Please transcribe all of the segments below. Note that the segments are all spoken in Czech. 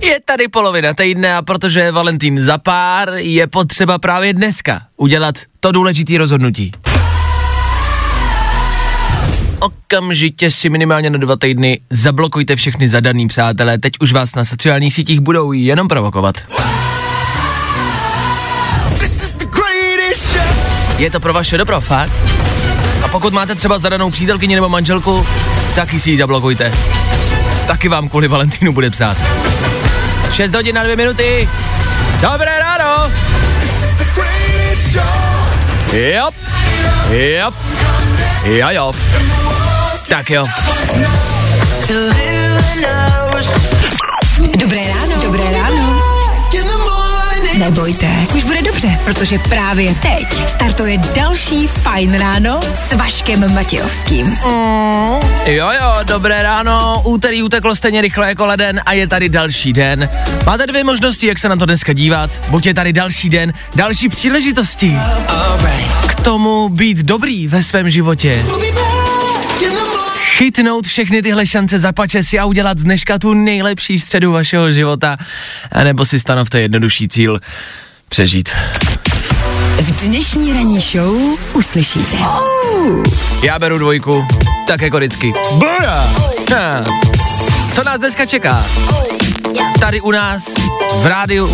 Je tady polovina týdne a protože je Valentín za pár, je potřeba právě dneska udělat to důležité rozhodnutí. Okamžitě si minimálně na dva týdny zablokujte všechny zadaný přátelé, teď už vás na sociálních sítích budou jenom provokovat. Je to pro vaše dobro, fakt? A pokud máte třeba zadanou přítelkyni nebo manželku, taky si ji zablokujte. Taky vám kvůli Valentínu bude psát. 6 hodin na 2 minuty. Dobré ráno. Jop. Jop. Jo, jo. Tak jo. Dobré ráno. Nebojte, už bude dobře, protože právě teď startuje další Fajn ráno s Vaškem Matějovským. Jo, jo, dobré ráno. Úterý uteklo stejně rychle jako leden a je tady další den. Máte dvě možnosti, jak se na to dneska dívat. Buď je tady další den, další příležitosti. K tomu být dobrý ve svém životě. Chytnout všechny tyhle šance za si a udělat z dneška tu nejlepší středu vašeho života. A nebo si stanovte jednodušší cíl přežít. V dnešní ranní show uslyšíte. Já beru dvojku, tak jako vždycky. Bora! Ha. Co nás dneska čeká? Tady u nás, v rádiu,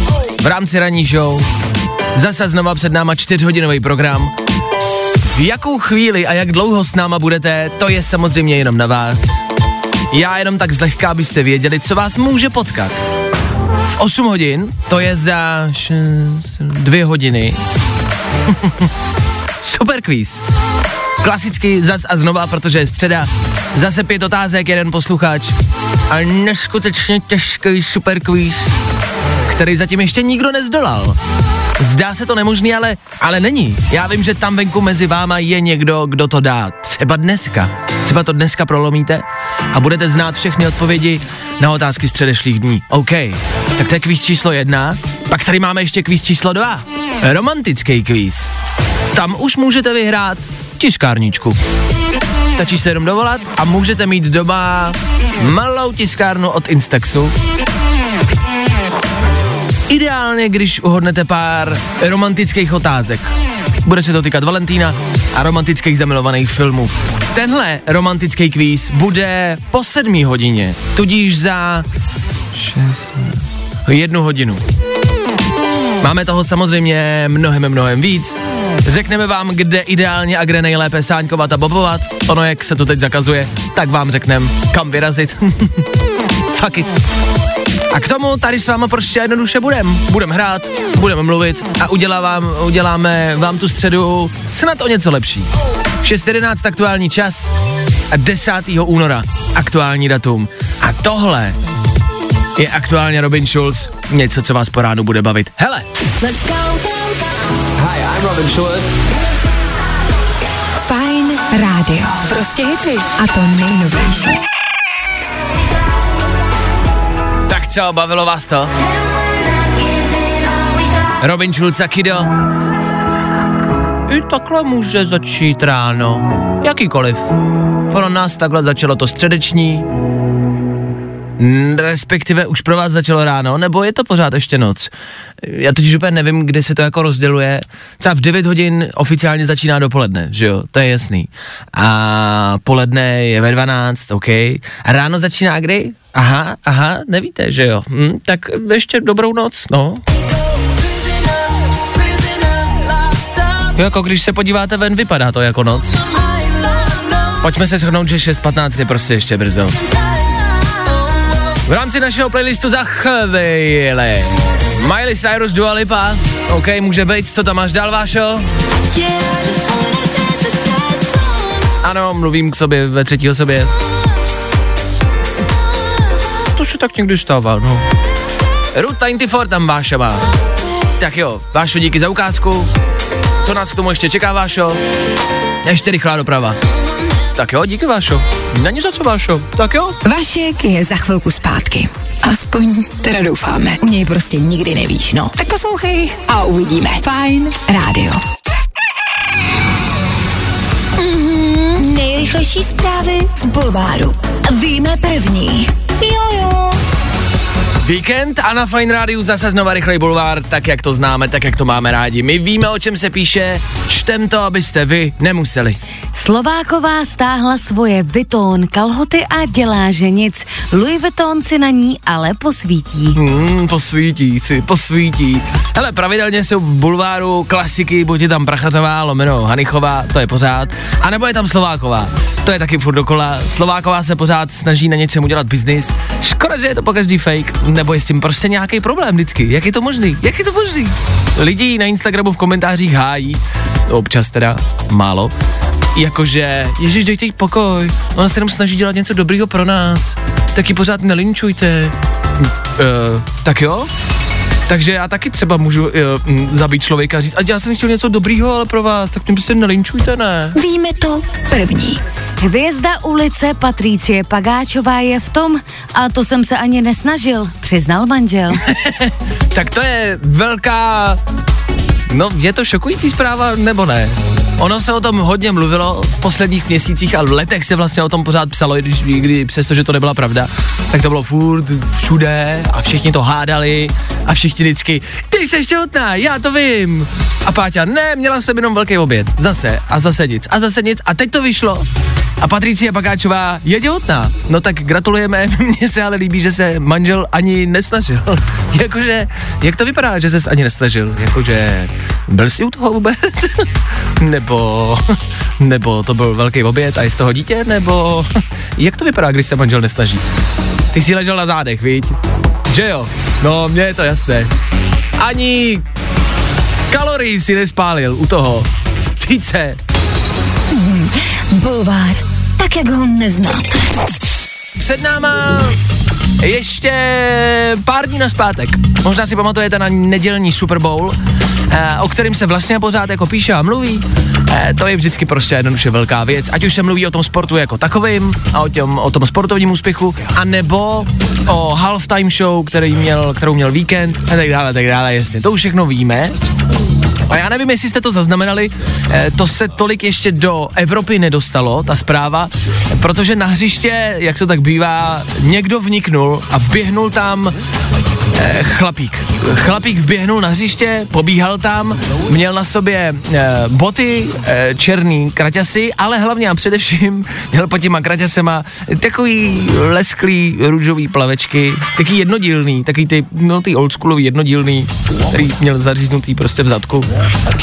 v rámci ranní show, zase znova před náma čtyřhodinový program. V jakou chvíli a jak dlouho s náma budete, to je samozřejmě jenom na vás. Já jenom tak zlehka, abyste věděli, co vás může potkat. V 8 hodin, to je za 6, 2 hodiny. Super quiz. Klasicky zas a znova, protože je středa. Zase pět otázek, jeden posluchač. A neskutečně těžký super quiz, který zatím ještě nikdo nezdolal. Zdá se to nemožný, ale, ale není. Já vím, že tam venku mezi váma je někdo, kdo to dá. Třeba dneska. Třeba to dneska prolomíte a budete znát všechny odpovědi na otázky z předešlých dní. OK, tak to je kvíz číslo jedna. Pak tady máme ještě kvíz číslo dva. Romantický kvíz. Tam už můžete vyhrát tiskárničku. Stačí se jenom dovolat a můžete mít doma malou tiskárnu od Instaxu. Ideálně, když uhodnete pár romantických otázek. Bude se to týkat Valentína a romantických zamilovaných filmů. Tenhle romantický kvíz bude po sedmí hodině, tudíž za šest, jednu hodinu. Máme toho samozřejmě mnohem, mnohem víc. Řekneme vám, kde ideálně a kde nejlépe sáňkovat a bobovat. Ono, jak se to teď zakazuje, tak vám řekneme, kam vyrazit. Fuck it. A k tomu tady s váma prostě jednoduše budem. Budem hrát, budeme mluvit a udělávám, uděláme vám tu středu snad o něco lepší. 6.11 aktuální čas a 10. února aktuální datum. A tohle je aktuálně Robin Schulz, něco, co vás po ránu bude bavit. Hele, Let's go. hi, I'm Robin Schulz. Fajn rádio. Prostě hity. A to nejnovější. Co, bavilo vás to? Robin Schulz a Kido. I takhle může začít ráno. Jakýkoliv. Pro nás takhle začalo to středeční, respektive už pro vás začalo ráno, nebo je to pořád ještě noc? Já totiž úplně nevím, kdy se to jako rozděluje. Třeba v 9 hodin oficiálně začíná dopoledne, že jo, to je jasný. A poledne je ve 12, OK. A ráno začíná kdy? Aha, aha, nevíte, že jo. Hm, tak ještě dobrou noc, no. Jako když se podíváte ven, vypadá to jako noc. Pojďme se shodnout, že 6.15 je prostě ještě brzo. V rámci našeho playlistu za chvíli. Miley Cyrus Dua Lipa. OK, může být, co tam máš dál, Vášo? Ano, mluvím k sobě ve třetí osobě. To se tak někdy stává, no. Route 94 tam Váša má. Tak jo, Vášo, díky za ukázku. Co nás k tomu ještě čeká, Vášo? Ještě rychlá doprava. Tak jo, díky, Vášo. Není za co, Vášo. Tak jo. Vašek je za chvilku zpátky. Aspoň teda doufáme. U něj prostě nikdy nevíš, no. Tak poslouchej a uvidíme. Fajn rádio. Mhm, nejrychlejší zprávy z Bulváru. Víme první. Jojo. Víkend a na Fine Rádiu zase znova rychlej bulvár, tak jak to známe, tak jak to máme rádi. My víme, o čem se píše, čtem to, abyste vy nemuseli. Slováková stáhla svoje Vuitton kalhoty a dělá, že nic. Louis Vuitton si na ní ale posvítí. Hmm, posvítí si, posvítí. Hele, pravidelně jsou v bulváru klasiky, buď je tam Prachařová, lomeno Hanichová, to je pořád, a nebo je tam Slováková, to je taky furt dokola. Slováková se pořád snaží na něčem udělat biznis. Škoda, že je to po každý fake, nebo je s tím prostě nějaký problém vždycky. Jak je to možný? Jak je to možný? Lidi na Instagramu v komentářích hájí, občas teda, málo, jakože, ježiš, dejte jí pokoj, ona se jenom snaží dělat něco dobrýho pro nás, tak ji pořád nelinčujte. Uh, tak jo? Takže já taky třeba můžu uh, m, zabít člověka a říct, ať já jsem chtěl něco dobrýho, ale pro vás, tak mě prostě nelinčujte, ne? Víme to první. Hvězda ulice Patricie Pagáčová je v tom, a to jsem se ani nesnažil, přiznal manžel. Tak to je velká... No, je to šokující zpráva, nebo ne? Ono se o tom hodně mluvilo v posledních měsících a v letech se vlastně o tom pořád psalo, i když, kdy přestože to nebyla pravda, tak to bylo furt všude a všichni to hádali a všichni vždycky, ty jsi těhotná, já to vím. A Páťa, ne, měla jsem jenom velký oběd. Zase a zase nic a zase nic a teď to vyšlo. A Patricia Pagáčová je těhotná. No tak gratulujeme, mně se ale líbí, že se manžel ani nesnažil. Jakože, jak to vypadá, že ses ani nesnažil? Jakože, byl jsi u toho vůbec? nebo, nebo to byl velký oběd a je z toho dítě? Nebo, jak to vypadá, když se manžel nesnaží? Ty jsi ležel na zádech, viď? Že jo? No, mně je to jasné. Ani kalorii si nespálil u toho. Stýce. Bulvár. Tak, jak ho neznáte. Před náma ještě pár dní na zpátek. Možná si pamatujete na nedělní Super Bowl, eh, o kterým se vlastně pořád jako píše a mluví. Eh, to je vždycky prostě jednoduše velká věc. Ať už se mluví o tom sportu jako takovým a o, těm, o tom sportovním úspěchu, anebo o halftime show, který měl, kterou měl víkend a tak dále, tak dále, jasně. To už všechno víme. A já nevím, jestli jste to zaznamenali, eh, to se tolik ještě do Evropy nedostalo, ta zpráva, protože na hřiště, jak to tak bývá, někdo vniknul a vběhnul tam eh, chlapík. Chlapík vběhnul na hřiště, pobíhal tam, měl na sobě eh, boty, eh, černý kraťasy, ale hlavně a především měl pod těma kraťasema takový lesklý růžový plavečky, taky jednodílný, taky ty, no ty oldschoolový jednodílný, který měl zaříznutý prostě v zadku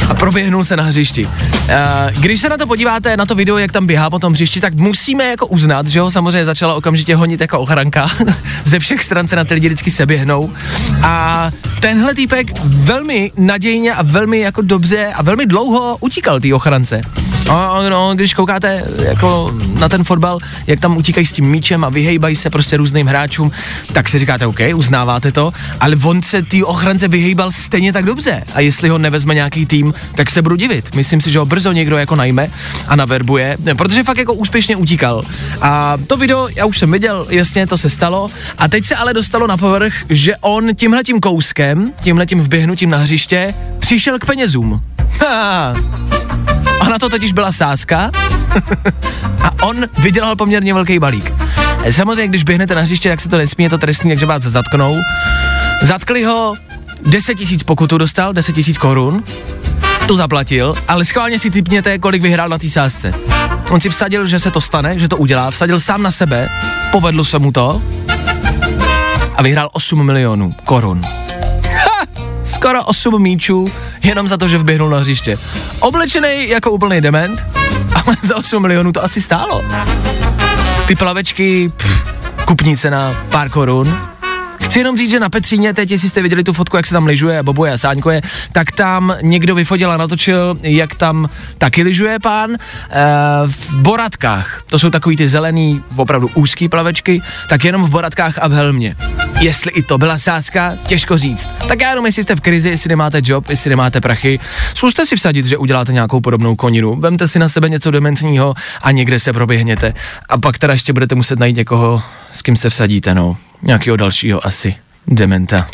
a proběhnul se na hřišti. Eh, když se na to podíváte, na to video, jak tam běhá po tom hřišti, tak musíme jako uznat, že ho samozřejmě začala okamžitě honit jako ochranka. Ze všech stran se na ty lidi vždycky seběhnou. A tenhle týpek velmi nadějně a velmi jako dobře a velmi dlouho utíkal té ochrance. No, no, když koukáte jako na ten fotbal, jak tam utíkají s tím míčem a vyhejbají se prostě různým hráčům, tak si říkáte, OK, uznáváte to, ale on se té ochrance vyhejbal stejně tak dobře. A jestli ho nevezme nějaký tým, tak se budu divit. Myslím si, že ho brzo někdo jako najme a naverbuje, protože fakt jako úspěšně utíkal. A to video já už jsem viděl, jasně, to se stalo. A teď se ale dostalo na povrch, že on tímhletím kouskem, tímhletím vběhnutím na hřiště, přišel k penězům. Ha. A na to totiž byla sázka a on vydělal poměrně velký balík. Samozřejmě, když běhnete na hřiště, tak se to nesmí, je to trestný, takže vás zatknou. Zatkli ho, 10 tisíc pokutu dostal, 10 tisíc korun, tu zaplatil, ale schválně si typněte, kolik vyhrál na té sázce. On si vsadil, že se to stane, že to udělá, vsadil sám na sebe, povedlo se mu to a vyhrál 8 milionů korun. Skoro 8 míčů, jenom za to, že vběhnul na hřiště. Oblečený jako úplný dement, ale za 8 milionů to asi stálo. Ty plavečky, pff, kupní cena pár korun. Chci jenom říct, že na Petříně, teď jestli jste viděli tu fotku, jak se tam lyžuje, bobuje a sáňkuje, tak tam někdo vyfotil a natočil, jak tam taky lyžuje pán e, v Boratkách. To jsou takový ty zelený, opravdu úzký plavečky, tak jenom v Boratkách a v Helmě. Jestli i to byla sázka, těžko říct. Tak já jenom, jestli jste v krizi, jestli nemáte job, jestli nemáte prachy, zkuste si vsadit, že uděláte nějakou podobnou koninu. Vemte si na sebe něco dementního a někde se proběhněte. A pak teda ještě budete muset najít někoho, s kým se vsadíte, no. Nějakého dalšího asi. Dementa.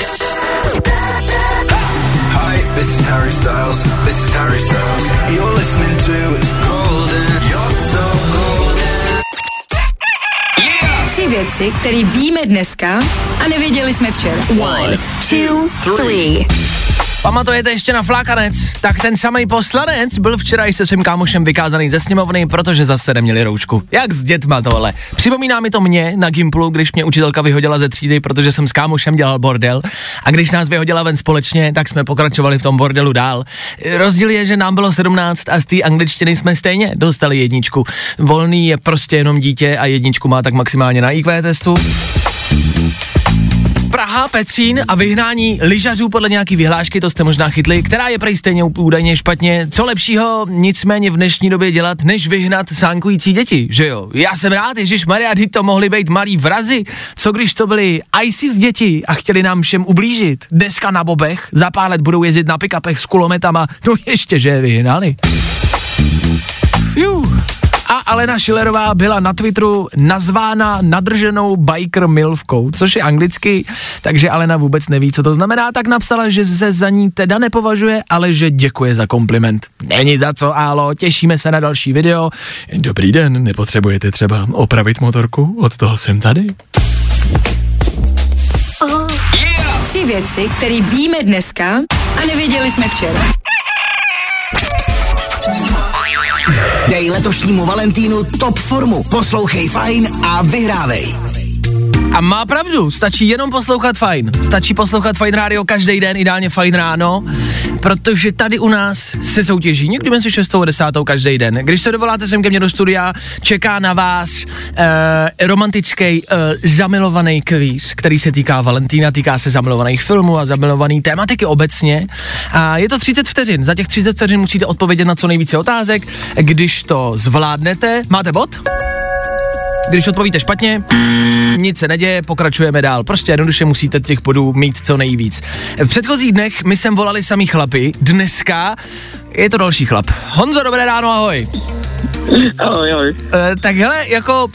Hi, this is Harry Styles. This is Harry Styles. You're listening to Golden. You're so golden. Tři věci, které víme dneska a nevěděli jsme včera. One, two, three. Pamatujete ještě na flákanec? Tak ten samý poslanec byl včera i se svým kámošem vykázaný ze sněmovny, protože zase neměli roušku. Jak s dětma tohle. Připomíná mi to mě na Gimplu, když mě učitelka vyhodila ze třídy, protože jsem s kámošem dělal bordel. A když nás vyhodila ven společně, tak jsme pokračovali v tom bordelu dál. Rozdíl je, že nám bylo 17 a z té angličtiny jsme stejně dostali jedničku. Volný je prostě jenom dítě a jedničku má tak maximálně na IQ testu. Praha, Petřín a vyhnání lyžařů podle nějaký vyhlášky, to jste možná chytli, která je prej stejně údajně špatně. Co lepšího nicméně v dnešní době dělat, než vyhnat sánkující děti, že jo? Já jsem rád, Ježíš Maria, to mohli být malí vrazy. Co když to byli ISIS děti a chtěli nám všem ublížit? Dneska na bobech, za pár let budou jezdit na pick-upech s kulometama, no ještě, že je vyhnali. Fiu. A Alena Schillerová byla na Twitteru nazvána nadrženou biker milvkou, což je anglicky, takže Alena vůbec neví, co to znamená, tak napsala, že se za ní teda nepovažuje, ale že děkuje za kompliment. Není za co, álo, těšíme se na další video. Dobrý den, nepotřebujete třeba opravit motorku? Od toho jsem tady. Tři věci, které víme dneska a nevěděli jsme včera. Dej letošnímu Valentínu top formu. Poslouchej fajn a vyhrávej. A má pravdu, stačí jenom poslouchat fajn. Stačí poslouchat fajn rádio každý den, ideálně fajn ráno, protože tady u nás se soutěží někdy mezi 6 a 10 každý den. Když se dovoláte sem ke mně do studia, čeká na vás eh, romantický eh, zamilovaný kvíz, který se týká Valentína, týká se zamilovaných filmů a zamilovaný tématiky obecně. A je to 30 vteřin. Za těch 30 vteřin musíte odpovědět na co nejvíce otázek. Když to zvládnete, máte bod? Když odpovíte špatně, nic se neděje, pokračujeme dál. Prostě jednoduše musíte těch bodů mít co nejvíc. V předchozích dnech my jsem volali samý chlapy, dneska je to další chlap. Honzo, dobré ráno, ahoj. Ahoj, ahoj. E, tak hele, jako,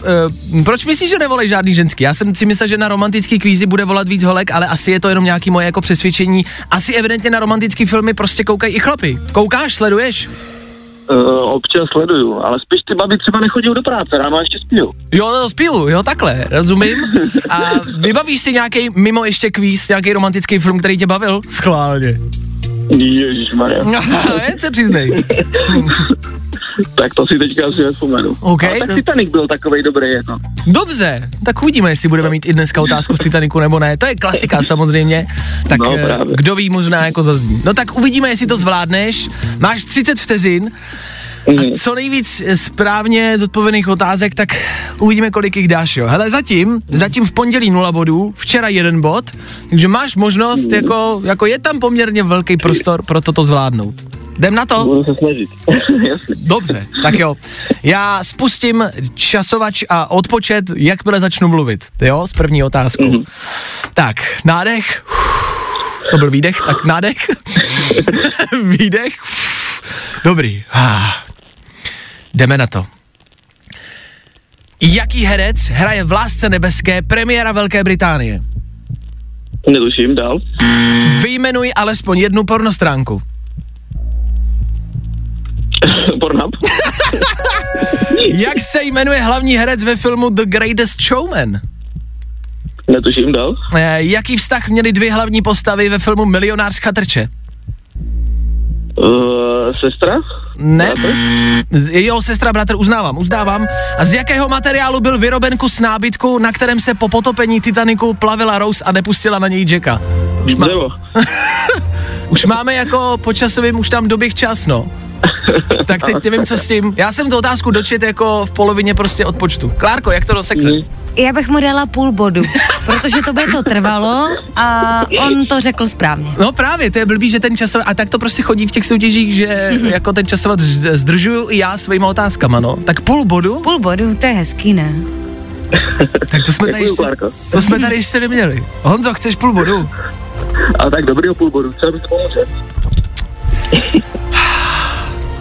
e, proč myslíš, že nevolej žádný ženský? Já jsem si myslel, že na romantický kvízy bude volat víc holek, ale asi je to jenom nějaký moje jako přesvědčení. Asi evidentně na romantický filmy prostě koukají i chlapy. Koukáš, sleduješ? Uh, občas sleduju, ale spíš ty babi třeba nechodí do práce, ráno ještě spiju. Jo, to zpívu, jo, takhle, rozumím. A vybavíš si nějaký mimo ještě kvíz, nějaký romantický film, který tě bavil? Schválně. Ježišmarja. Jen se přiznej. tak to si teďka asi nespomenu. OK, ale tak no. Titanic byl takovej dobrý, jako. Dobře, tak uvidíme, jestli budeme mít i dneska otázku z Titaniku nebo ne. To je klasika samozřejmě. Tak No, eh, právě. kdo ví, možná jako zazní. No tak uvidíme, jestli to zvládneš. Máš 30 vteřin. A Mhm. co nejvíc správně zodpovědných otázek, tak uvidíme, kolik jich dáš, jo. Hele, zatím, zatím v pondělí nula bodů, včera jeden bod, takže máš možnost, Mhm. jako, jako je tam poměrně velký prostor pro toto zvládnout. Jdem na to? Budu se snažit. Dobře, tak jo. Já spustím časovač a odpočet, jakmile začnu mluvit. Jo, s první otázkou. Mhm. Tak, nádech. To byl výdech, tak nádech. výdech. Dobrý. Jdeme na to. Jaký herec hraje v Lásce nebeské premiéra Velké Británie? Netuším, dál. Vyjmenuj alespoň jednu pornostránku. Pornhub. Jak se jmenuje hlavní herec ve filmu The Greatest Showman? Netuším, dál. Eh, jaký vztah měly dvě hlavní postavy ve filmu Milionář z chatrče? Uh, sestra? Ne. Bratr? Jo, sestra, bratr, uznávám, uznávám. A z jakého materiálu byl vyroben kus nábytku, na kterém se po potopení Titaniku plavila Rose a nepustila na něj Jacka? Už, má. už máme jako po časovým, už tam doběh čas, no. Tak teď nevím, co s tím. Já jsem tu otázku dočet jako v polovině prostě odpočtu. Klárko, jak to dosekne? Mhm. Já bych mu dala půl bodu, protože to by to trvalo a on to řekl správně. No právě, to je blbý, že ten časovat, a tak to prostě chodí v těch soutěžích, že jako ten časovat zdržuju i já svýma otázkama, no. Tak půl bodu? Půl bodu, to je hezký, ne? Tak to jsme tady Děkuju, ještě, Klárko. to jsme tady ještě neměli. Honzo, chceš půl bodu? A tak dobrýho půl bodu, třeba byste pomoct.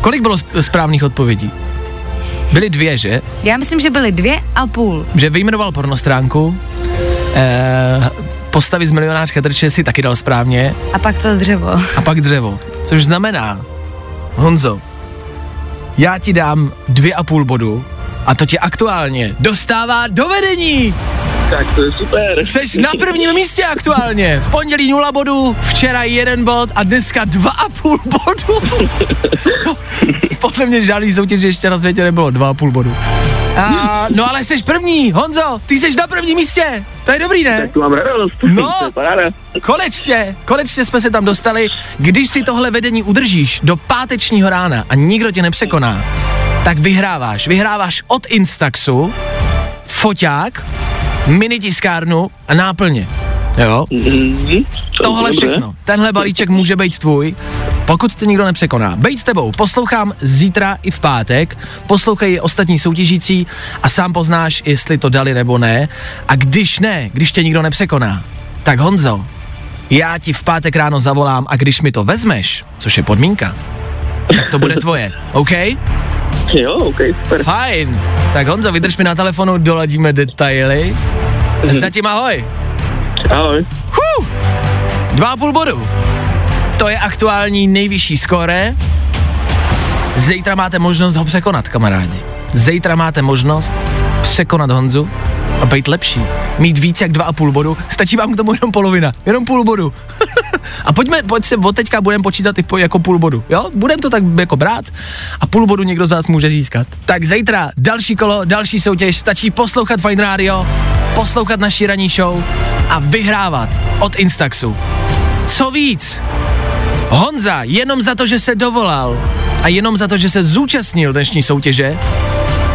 Kolik bylo sp- správných odpovědí? Byly dvě, že? Já myslím, že byly dvě a půl. Že vyjmenoval pornostránku, eh, postavy z milionářka trče si taky dal správně A pak to dřevo. a pak dřevo. Což znamená, Honzo, já ti dám dvě a půl bodu a to tě aktuálně dostává do vedení. Tak to je super. Seš na prvním místě aktuálně. V pondělí nula bodů, včera jeden bod a dneska dva a půl bodu. To, podle mě žádný soutěž ještě na světě nebylo, dva a půl bodu. A, no ale seš první, Honzo, ty seš na prvním místě. To je dobrý, ne? Tak tu mám radost. No. Konečně, konečně jsme se tam dostali. Když si tohle vedení udržíš do pátečního rána a nikdo tě nepřekoná, tak vyhráváš. Vyhráváš od Instaxu foťák, mini tiskárnu a náplně. Jo? Mhm. To Tohle dobré. všechno. Tenhle balíček může být tvůj, pokud tě nikdo nepřekoná. Bejt tebou, poslouchám zítra i v pátek, poslouchej ostatní soutěžící a sám poznáš, jestli to dali nebo ne. A když ne, když tě nikdo nepřekoná, tak Honzo, já ti v pátek ráno zavolám a když mi to vezmeš, což je podmínka, tak to bude tvoje, OK? Jo, ok, super. Fajn. Tak Honzo, vydrž mi na telefonu, doladíme detaily. Zatím ahoj. Ahoj. Huh! Dva a půl bodu. To je aktuální nejvyšší skóre. Zítra máte možnost ho překonat, kamarádi. Zítra máte možnost překonat Honzu a být lepší. Mít víc jak dva a půl bodu. Stačí vám k tomu jenom polovina. Jenom půl bodu. a pojďme, pojď se od teďka budeme počítat i po, jako půl bodu. Jo? Budeme to tak jako brát a půl bodu někdo z vás může získat. Tak zítra další kolo, další soutěž. Stačí poslouchat Fine Radio, poslouchat naší ranní show a vyhrávat od Instaxu. Co víc? Honza, jenom za to, že se dovolal a jenom za to, že se zúčastnil dnešní soutěže,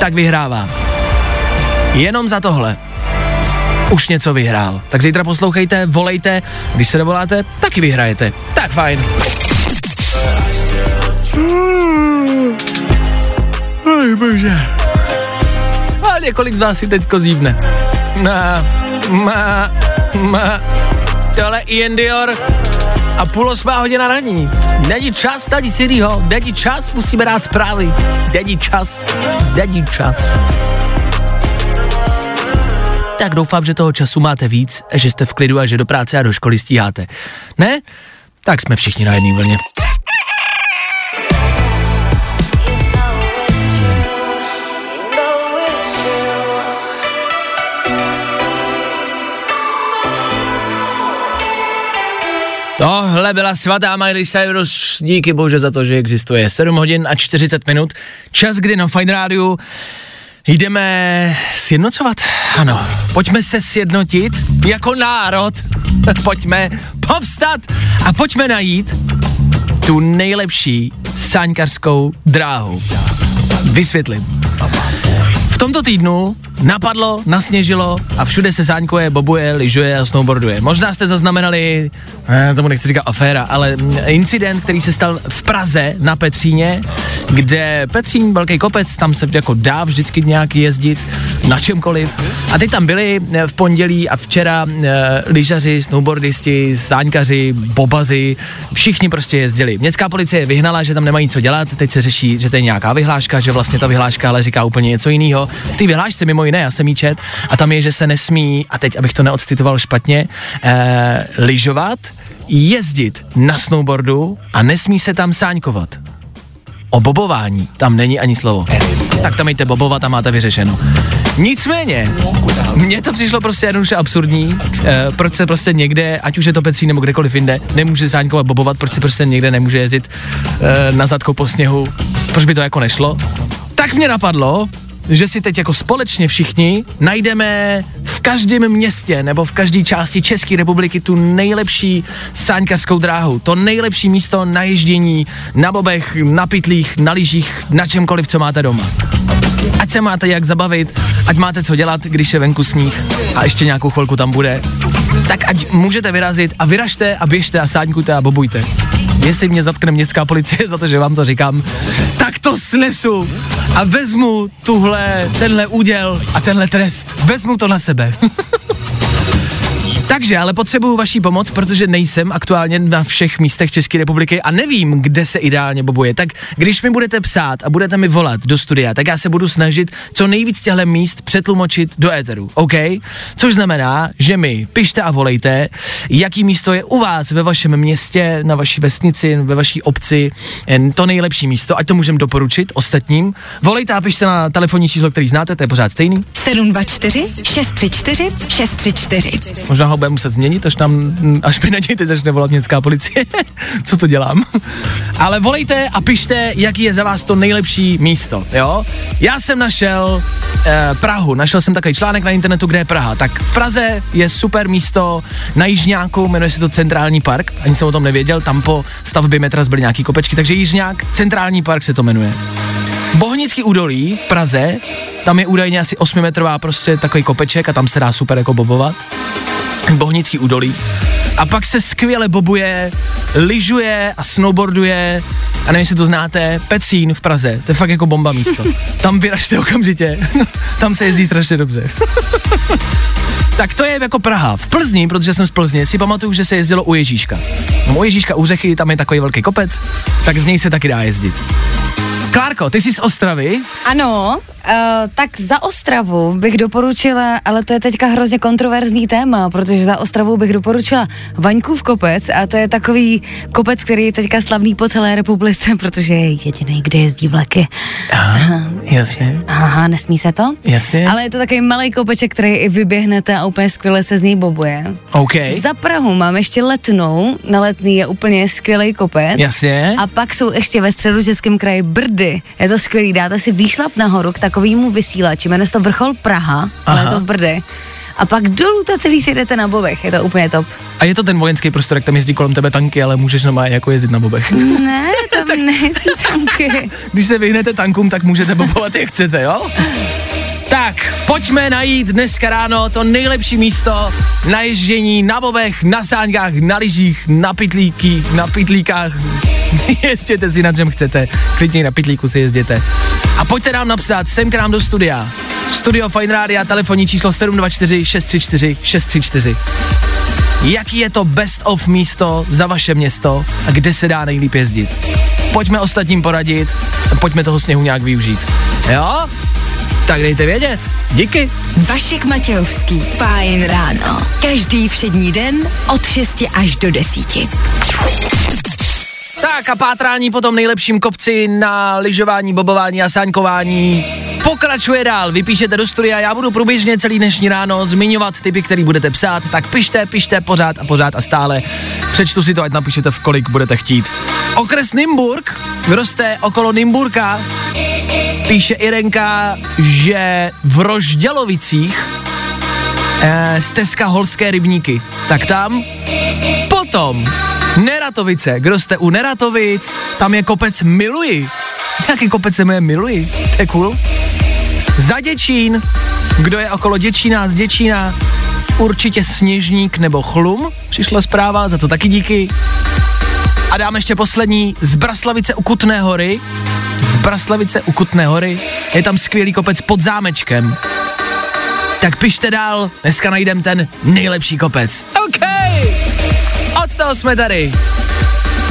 tak vyhrává. Jenom za tohle už něco vyhrál. Tak zítra poslouchejte, volejte, když se dovoláte, taky vyhrajete. Tak fajn. Oj, bože. A několik z vás si teďko zívne. Ma, ma, ma. Tohle Ian Dior a půl osmá hodina raní. Není čas, tady nic jinýho. Není čas, musíme dát zprávy. Není čas, není čas. Tak doufám, že toho času máte víc, že jste v klidu a že do práce a do školy stíháte. Ne? Tak jsme všichni na jedné vlně. Tohle byla svatá Miley Cyrus, díky bože za to, že existuje. 7 hodin a 40 minut, čas, kdy na Fine Rádiu jdeme sjednocovat. Ano, pojďme se sjednotit jako národ. pojďme povstat a pojďme najít tu nejlepší sáňkarskou dráhu. Vysvětlím. Tomto týdnu napadlo, nasněžilo a všude se sáňkuje, bobuje, lyžuje a snowboarduje. Možná jste zaznamenali, eh, tomu nechci říkat aféra, ale mm, incident, který se stal v Praze na Petříně, kde Petřín, velký kopec, tam se jako dá vždycky nějak jezdit na čemkoliv. A teď tam byli eh, v pondělí a včera eh, lyžaři, snowboardisti, sáňkaři, bobazy, všichni prostě jezdili. Městská policie vyhnala, že tam nemají co dělat, teď se řeší, že to je nějaká vyhláška, že vlastně ta vyhláška ale říká úplně něco jiného. V té vyhlášce mimo jiné, já jsem jí čet, a tam je, že se nesmí, a teď abych to neodcitoval špatně, eh, lyžovat, jezdit na snowboardu a nesmí se tam sáňkovat. O bobování tam není ani slovo. Tak tam jděte bobovat a máte vyřešeno. Nicméně, mně to přišlo prostě jednoduše absurdní, eh, proč se prostě někde, ať už je to Petří nebo kdekoliv jinde, nemůže sáňkovat bobovat, proč se prostě někde nemůže jezdit eh, na zadku po sněhu, proč by to jako nešlo. Tak mě napadlo, že si teď jako společně všichni najdeme v každém městě nebo v každé části České republiky tu nejlepší sáňkařskou dráhu, to nejlepší místo na ježdění, na bobech, na pytlích, na lyžích, na čemkoliv, co máte doma. Ať se máte jak zabavit, ať máte co dělat, když je venku sníh a ještě nějakou chvilku tam bude, tak ať můžete vyrazit a vyražte a běžte a sáňkujte a bobujte. Jestli mě zatkne městská policie za to, že vám to říkám, tak to snesu a vezmu tuhle, tenhle úděl a tenhle trest. Vezmu to na sebe. Takže, ale potřebuju vaší pomoc, protože nejsem aktuálně na všech místech České republiky a nevím, kde se ideálně bobuje. Tak když mi budete psát a budete mi volat do studia, tak já se budu snažit co nejvíc těchto míst přetlumočit do éteru, OK? Což znamená, že mi pište a volejte, jaký místo je u vás ve vašem městě, na vaší vesnici, ve vaší obci, to nejlepší místo, ať to můžem doporučit ostatním. Volejte a pište na telefonní číslo, který znáte, to je pořád stejný. 724 634 634. Možná ho budeme muset změnit, až, nám, až mi na něj teď začne volat městská policie. Co to dělám? Ale volejte a pište, jaký je za vás to nejlepší místo, jo? Já jsem našel eh, Prahu, našel jsem takový článek na internetu, kde je Praha. Tak v Praze je super místo na Jižňáku, jmenuje se to Centrální park, ani jsem o tom nevěděl, tam po stavbě metra zbyly nějaký kopečky, takže Jižňák, Centrální park se to jmenuje. Bohnický údolí v Praze, tam je údajně asi 8metrová prostě takový kopeček a tam se dá super jako bobovat. Bohnický údolí. A pak se skvěle bobuje, lyžuje a snowboarduje, a nevím, jestli to znáte, Pecín v Praze, to je fakt jako bomba místo. Tam vyražte okamžitě, tam se jezdí strašně dobře. tak to je jako Praha. V Plzni, protože jsem z Plzně, si pamatuju, že se jezdilo u Ježíška. No, u Ježíška u Řechy, tam je takový velký kopec, tak z něj se taky dá jezdit. Klárko, ty jsi z Ostravy, Ano, uh, tak za Ostravu bych doporučila, ale to je teďka hrozně kontroverzní téma, protože za Ostravu bych doporučila Vaňkův kopec a to je takový kopec, který je teďka slavný po celé republice, protože je jediný, kde jezdí vlaky. Aha, jasně, Aha, nesmí se to? jasně, Ale je to takový malý kopeček, který i vyběhnete a úplně skvěle se z něj bobuje. OK, Za Prahu mám ještě letnou, na letný je úplně skvělý kopec. jasně, A pak jsou ještě ve středu českém kraji Brdy. Je to skvělý, dáte si výšlap nahoru k takovému vysílači, jmenuje se to Vrchol Praha, ale je to v Brdy. A pak dolů to celý si jdete na bobech, je to úplně top. a je to ten vojenský prostor, jak tam jezdí kolem tebe tanky, ale můžeš normálně jako jezdit na bobech. Ne, tam nejezdí tanky. Když se vyhnete tankům, tak můžete bobovat jak chcete, jo? Tak, pojďme najít dneska ráno to nejlepší místo na ježdění, na bobech, na sáňkách, na lyžích, na pitlíkích, na pitlíkách. Jezděte si na čem chcete, klidně na pitlíku si jezděte. A pojďte nám napsat sem k nám do studia. Studio Fine Radio, telefonní číslo 724 634 634. Jaký je to best of místo za vaše město a kde se dá nejlíp jezdit? Pojďme ostatním poradit a pojďme toho sněhu nějak využít. Jo? Tak dejte vědět. Díky. Vašek Matějovský. Fajn ráno. Každý všední den od 6 až do 10. Tak a pátrání po tom nejlepším kopci na lyžování, bobování a sáňkování pokračuje dál. Vypíšete do studia, já budu průběžně celý dnešní ráno zmiňovat typy, který budete psát, tak pište, pište pořád a pořád a stále. Přečtu si to, ať napíšete v kolik budete chtít. Okres Nymburk roste okolo Nymburka. Píše Irenka, že v Roždělovicích eh, stezka Holské rybníky. Tak tam Potom Neratovice, kdo jste u Neratovic, tam je kopec Miluji. Jaký kopec se jmenuje Miluji? To je cool. Za Děčín, kdo je okolo Děčína z Děčína, určitě Sněžník nebo Chlum, přišla zpráva, za to taky díky. A dáme ještě poslední, z Braslavice u Kutné hory, z Braslavice u Kutné hory, je tam skvělý kopec pod zámečkem. Tak pište dál, dneska najdem ten nejlepší kopec. OK! Toho jsme tady.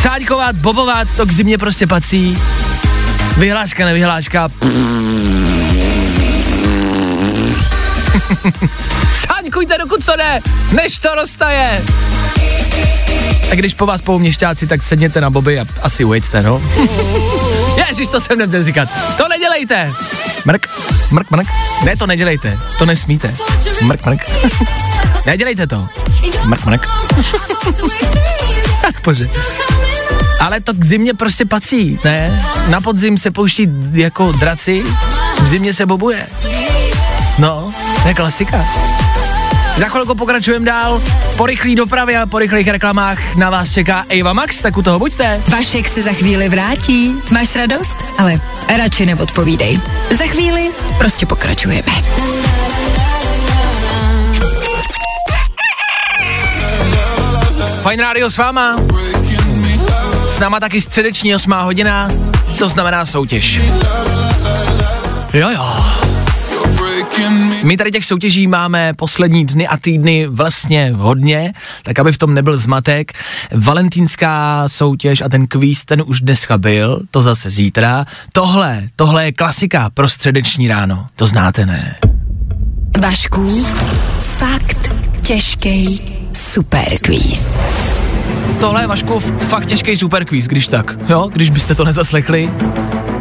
Sáďkovat, bobovat, to k zimě prostě patří. Vyhláška, nevyhláška. Sáňkujte, dokud to jde, než to roztaje. A když po vás pou měšťáci, tak sedněte na boby a asi ujeďte, no. Ježiš, to jsem neměl říkat. To nedělejte. Mrk, mrk, mrk. Ne, to nedělejte. To nesmíte. Mrk, mrk. Nedělejte to. Mrk, mrk. Bože. Ale to k zimě prostě patří, ne? Na podzim se pouští jako draci, V zimě se bobuje. No, to je klasika. Za chvilku pokračujeme dál. Po rychlý dopravě a po rychlých reklamách na vás čeká Eva Max, tak u toho buďte. Vašek se za chvíli vrátí. Máš radost? Ale radši neodpovídej. Za chvíli prostě pokračujeme. Fajn rádio s váma. S náma taky středeční 8 hodina, to znamená soutěž. Jo, jo. My tady těch soutěží máme poslední dny a týdny vlastně hodně, tak aby v tom nebyl zmatek. Valentínská soutěž a ten kvíz, ten už dneska byl, to zase zítra. Tohle, tohle je klasika pro středeční ráno, to znáte, ne? Vašku, fakt těžký superquiz. Tohle je Vaškov fakt těžký superkvíz, když tak, jo, když byste to nezaslechli.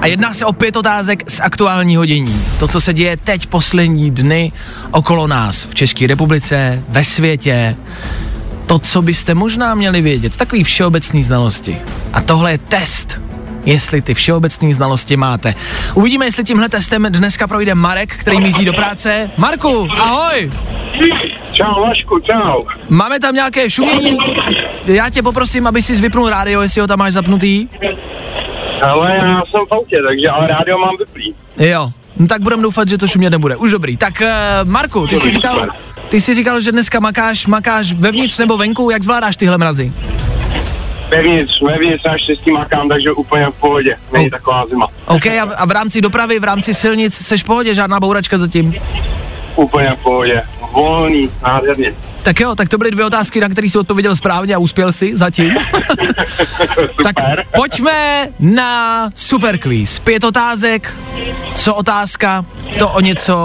A jedná se o pět otázek z aktuálního dění. To, co se děje teď poslední dny okolo nás v České republice, ve světě. To, co byste možná měli vědět, takový všeobecný znalosti. A tohle je test, jestli ty všeobecné znalosti máte. Uvidíme, jestli tímhle testem dneska projde Marek, který míří do práce. Marku, ahoj! Čau, Vašku, čau. Máme tam nějaké šumění? Já tě poprosím, aby si vypnul rádio, jestli ho tam máš zapnutý. Ale já jsem v autě, takže ale rádio mám vyplý. Jo, no tak budeme doufat, že to šumět nebude. Už dobrý. Tak uh, Marku, ty jsi říkal, ty jsi říkal, že dneska makáš, makáš vevnitř nebo venku, jak zvládáš tyhle mrazy? Vevnitř, vevnitř naštěstí makám, takže úplně v pohodě. Není Oh. taková zima. OK, a, a v rámci dopravy, v rámci silnic seš v pohodě, žádná bouračka zatím. Úplně v pohodě. Volný, nádherně. Tak jo, tak to byly dvě otázky, na které jsi odpověděl správně a uspěl si zatím. tak Super. pojďme na super quiz. Pět otázek, co otázka, to o něco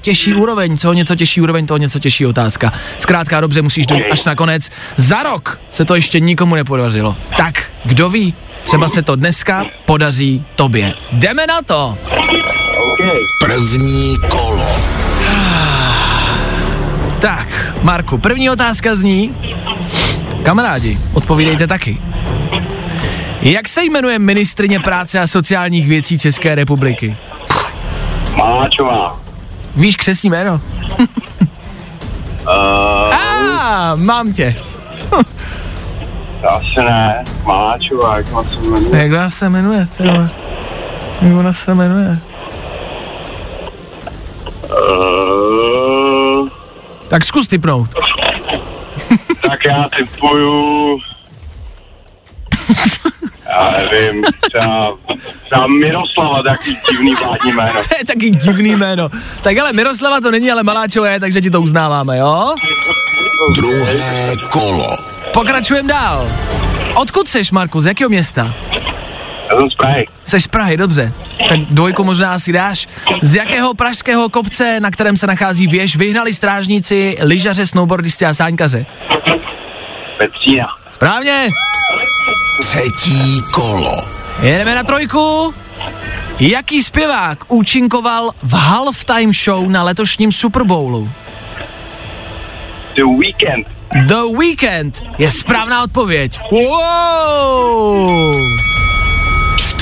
těžší úroveň, co o něco těžší úroveň, to o něco těžší otázka. Zkrátka dobře, musíš dojít až na konec. Za rok se to ještě nikomu nepodařilo. Tak, kdo ví, třeba se to dneska podaří tobě. Jdeme na to! První kolo. Tak, Marku, první otázka zní, kamarádi, odpovídejte taky. Jak se jmenuje ministrině práce a sociálních věcí České republiky? Máčová. Víš křesní jméno? Uh, A, mám tě. asi ne. Máčová, jak má se jmenuje. Jak vás se jmenuje? Tyhle? Jak ona se jmenuje? Tak zkus typnout. tak já typuju... Já nevím, třeba, třeba Miroslava, takový divný vládní jméno. To je taky divný jméno. Tak ale Miroslava to není, ale Maláčové je, takže ti to uznáváme, jo? Druhé kolo. Pokračujeme dál. Odkud seš, Marku? Z jakého města? Já jsem z Prahy. Seš z Prahy, dobře. Tak dvojku možná si dáš. Z jakého pražského kopce, na kterém se nachází věž, vyhnali strážníci, lyžaře, snowboardisti a sáňkaře? Petřína. Správně. Třetí kolo. Jedeme na trojku. Jaký zpěvák účinkoval v halftime show na letošním Super Bowlu? The Weekend. The Weekend je správná odpověď. Wow!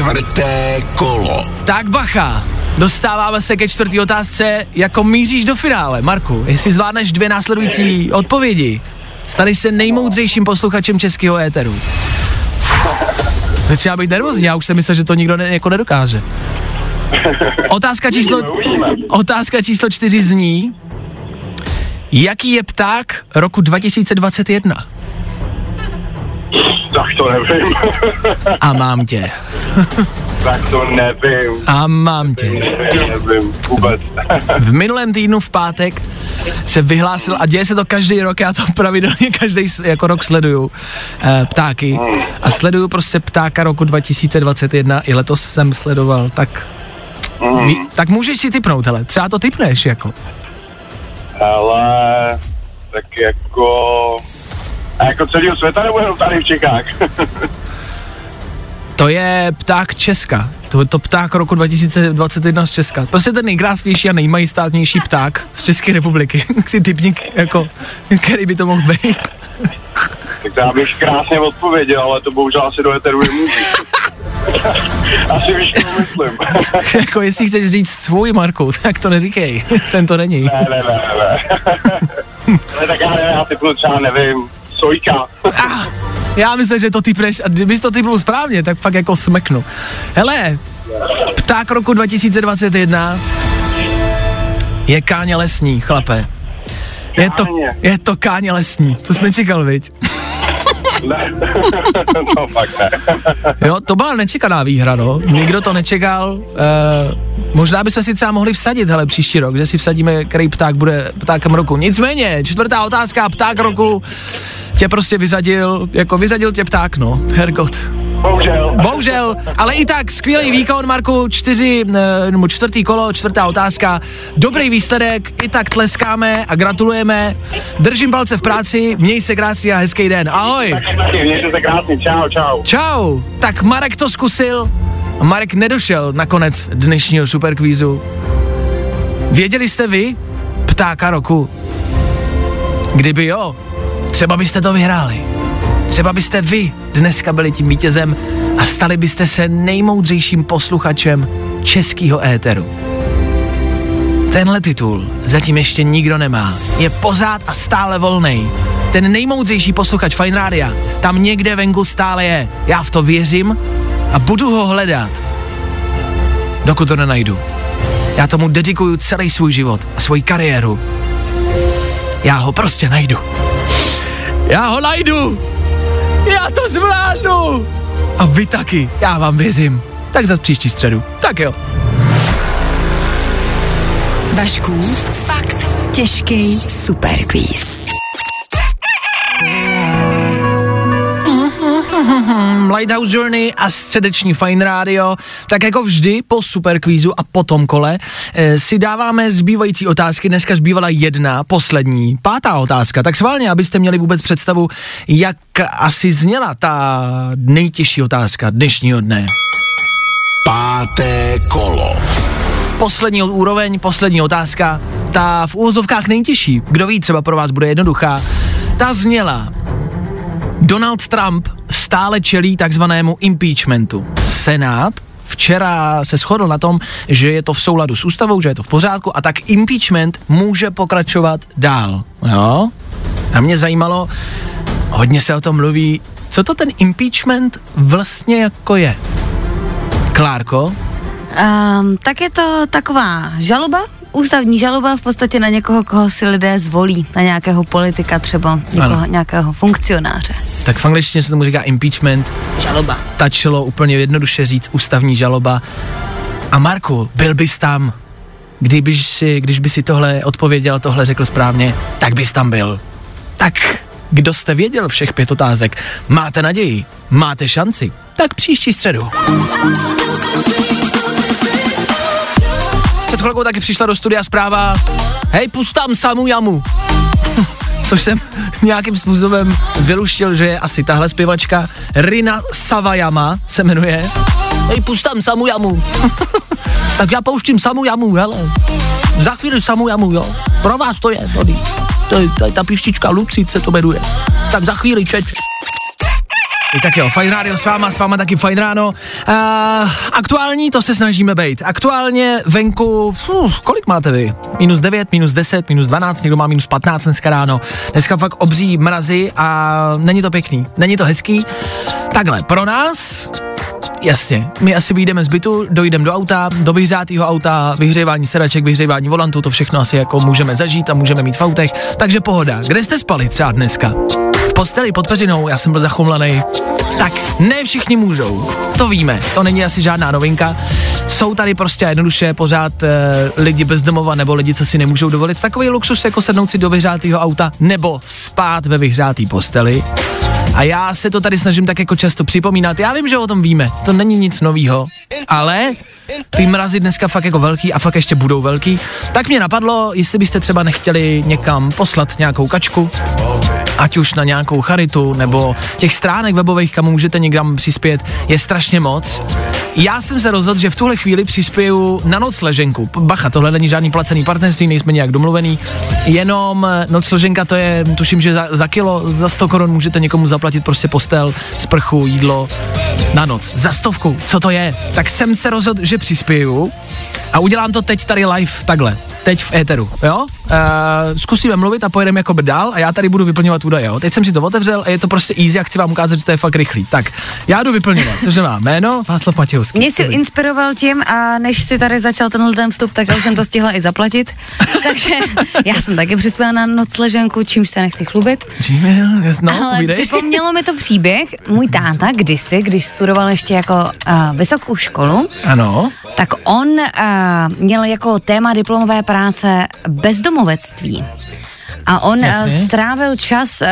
Čtvrté kolo. Tak bacha, dostáváme se ke čtvrtý otázce, jako míříš do finále. Marku, jestli zvládneš dvě následující odpovědi, staneš se nejmoudřejším posluchačem českého éteru. Začíná být nervózní, já už jsem myslel, že to nikdo ne, jako nedokáže. Otázka číslo, otázka číslo čtyři zní, jaký je pták roku 2021? Tak to nevím. A mám tě. tak to nevím. A mám tě. Nevím vůbec. V minulém týdnu v pátek se vyhlásil, a děje se to každý rok, já to pravidelně každý jako rok sleduju, eh, ptáky. A sleduju prostě ptáka roku 2021, i letos jsem sledoval, tak, ví, tak můžeš si typnout, hele, třeba to typneš, jako. Ale tak jako... A jako celého světa nebo jenom tady v Čechách? To je pták Česka. To je to pták roku 2021 z Česka. Prostě ten nejkrásnější a nejmajestátnější pták z České republiky. si typník, jako, který by to mohl být. tak já bych krásně odpověděl, ale to bohužel asi do eteru nemůžu. Asi víš, co myslím. jako jestli chceš říct svůj, Marku, tak to neříkej. Ten to není. ne, ne, ne, ne. Ale tak já nevím, já typnu třeba, nevím, sojka. Ah, já myslím, že to typneš a kdybys to typnul správně, tak fakt jako smeknu. Hele, pták roku 2021 je káně lesní, chlape. Je to, Káně. je to káně lesní, to jsi nečekal, viď? Ne, no fakt ne. Jo, to byla nečekaná výhra, no. Nikdo to nečekal. Uh, možná bychom si třeba mohli vsadit, hele, příští rok, že si vsadíme, který pták bude ptákem roku. Nicméně, čtvrtá otázka, pták roku tě prostě vyzadil, jako vyzadil tě pták, no. Hergot. Bohužel. Bohužel, ale i tak skvělý výkon, Marku, čtyři, eh, nebo čtvrtý kolo, čtvrtá otázka, dobrý výsledek, i tak tleskáme a gratulujeme, držím palce v práci, měj se krásný a hezký den, ahoj. Taky, mějte se krásně, čau, čau. Čau, tak Marek to zkusil, a Marek nedošel na konec dnešního superkvízu. Věděli jste vy, ptáka roku? Kdyby jo, třeba byste to vyhráli. Třeba byste vy dneska byli tím vítězem a stali byste se nejmoudřejším posluchačem českého éteru. Tenhle titul zatím ještě nikdo nemá. Je pořád a stále volný. Ten nejmoudřejší posluchač Fine Rádia tam někde venku stále je. Já v to věřím a budu ho hledat, dokud to nenajdu. Já tomu dedikuju celý svůj život a svoji kariéru. Já ho prostě najdu. Já ho najdu! Já to zvládnu! A vy taky, já vám věřím. Tak za příští středu. Tak jo. Vašku, fakt těžký superquiz. Lighthouse Journey a středeční Fine Radio. Tak jako vždy po superkvízu a po tom kole eh, si dáváme zbývající otázky. Dneska zbývala jedna, poslední, pátá otázka. Tak sválně, abyste měli vůbec představu, jak asi zněla ta nejtěžší otázka dnešního dne. Páté kolo. Poslední úroveň, poslední otázka, ta v úvozovkách nejtěžší, kdo ví, třeba pro vás bude jednoduchá, ta zněla, Donald Trump stále čelí takzvanému impeachmentu. Senát včera se shodl na tom, že je to v souladu s ústavou, že je to v pořádku a tak impeachment může pokračovat dál. Jo? A mě zajímalo, hodně se o tom mluví, co to ten impeachment vlastně jako je. Klárko, Um, tak je to taková žaloba, ústavní žaloba v podstatě na někoho, koho si lidé zvolí, na nějakého politika třeba, někoho, Ano. nějakého funkcionáře. tak v angličtině se tomu říká impeachment. Žaloba. Stačilo úplně jednoduše říct ústavní žaloba. A Marku, byl bys tam, kdybyš si, když by si tohle odpověděl, tohle řekl správně, tak bys tam byl. Tak kdo jste věděl všech pět otázek, máte naději, máte šanci, tak příští středu. Chvilkou taky přišla do studia zpráva, hej, pust tam Samu Jamu. Což jsem nějakým způsobem vyluštil, že je asi tahle zpěvačka Rina Savajama se jmenuje. Hej, pust tam Samu Jamu. tak já pouštím Samu Jamu, hele. Za chvíli Samu Jamu, jo. Pro vás to je, tady. To je, to je ta píštička Lucid se to jmenuje. Tak za chvíli, čeč. Tak jo, Fajn rádio s váma, s váma taky Fajn ráno. Uh, aktuální, to se snažíme být. Aktuálně venku, uf, kolik máte vy? Minus 9, minus 10, minus 12, někdo má minus 15 dneska ráno. Dneska fakt obří mrazy a není to pěkný, není to hezký. Takhle, pro nás Jasně, my asi vyjdeme z bytu, dojdeme do auta, do vyhřátého auta, vyhřívání sedaček, vyhřívání volantu, to všechno asi jako můžeme zažít a můžeme mít v autech, takže pohoda. Kde jste spali třeba dneska? Posteli pod peřinou, já jsem byl zachumlaný. Tak ne všichni můžou, to víme, to není asi žádná novinka. Jsou tady prostě jednoduše pořád e, lidi bez domova nebo lidi, co si nemůžou dovolit takový luxus, jako sednout si do vyhřátého auta nebo spát ve vyhřátý posteli. A já se to tady snažím tak jako často připomínat. Já vím, že o tom víme, to není nic novýho, ale ty mrazy dneska fakt jako velký a fakt ještě budou velký. Tak mě napadlo, jestli byste třeba nechtěli někam poslat nějakou kačku, ať už na nějakou charitu, nebo těch stránek webových, kam můžete někam přispět, je strašně moc. Já jsem se rozhodl, že v tuhle chvíli přispěju na nocleženku. Bacha, tohle není žádný placený partnerství, nejsme nějak domluvený. Jenom eh, nocleženka to je, tuším, že za, za kilo, za 100 korun můžete někomu zaplatit prostě postel, sprchu, jídlo na noc. Za stovku, co to je? Tak jsem se rozhodl, že přispěju a udělám to teď tady live takhle. Teď v éteru, jo? Uh, zkusíme mluvit a pojedeme jako dál a já tady budu vyplňovat údaje, jo? Teď jsem si to otevřel a je to prostě easy a chci vám ukázat, že to je fakt rychlý. Tak, já jdu vyplňovat, cože má jméno? Václav Matějovský. Mě si inspiroval tím a než si tady začal tenhle ten vstup, tak já už jsem to stihla i zaplatit. Takže já jsem taky přispěla na nocleženku, čímž se nechci chlubit. Gmail, yes, no, Ale povídej. připomnělo mi to příběh. Můj táta kdysi, když studoval ještě jako uh, vysokou školu, Ano, tak on uh, měl jako téma diplomové práce bezdomovectví. A on uh, Jasně. strávil čas uh,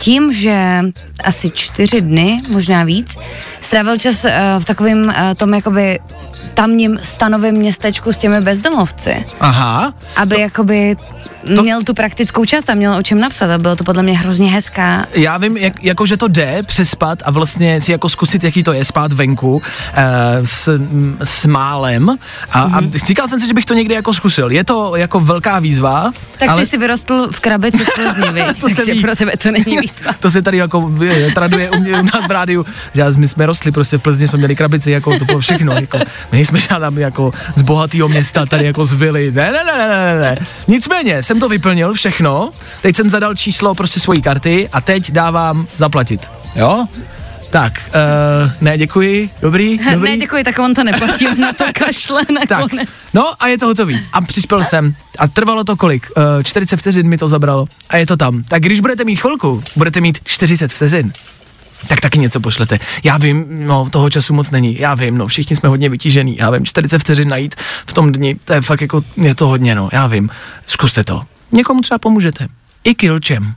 tím, že asi čtyři dny, možná víc, strávil čas uh, v takovém uh, tom jakoby tamním stanovém městečku s těmi bezdomovci, aha. aby to, jakoby to, měl tu praktickou část a měl o čem napsat a bylo to podle mě hrozně hezká. Já vím, jak, jako, že to jde přespat a vlastně si jako zkusit, jaký to je spát venku eh, s, s málem a, mm-hmm. a říkal jsem si, že bych to někdy jako zkusil. Je to jako velká výzva, Tak ale ty jsi vyrostl v krabici v Plzni? To se takže ví. pro tebe to není výzva. to se tady jako eh, traduje u, mě, u nás v rádiu, že my jsme rostli prostě v Plzni, jsme měli krabici, jako to bylo všechno, jako, my nejsme žádná jako z bohatého města, tady jako z vily, ne, ne, ne, ne, ne, ne. Nicméně, jsem to vyplnil všechno, teď jsem zadal číslo prostě svojí karty a teď dávám zaplatit, jo? Tak, uh, ne, děkuji, dobrý, dobrý. Ne, děkuji, tak on to neplatí, on na to kašle tak, nakonec. no a je to hotový. A přispěl jsem. A trvalo to kolik? Uh, 40 vteřin mi to zabralo. A je to tam. Tak když budete mít chvilku, budete mít 40 vteřin. Tak taky něco pošlete. Já vím, no toho času moc není. Já vím, no všichni jsme hodně vytížený. Já vím, 40 vteřin najít v tom dni, to je fakt jako, je to hodně, no. Já vím. Zkuste to. Někomu třeba pomůžete. I kilčem.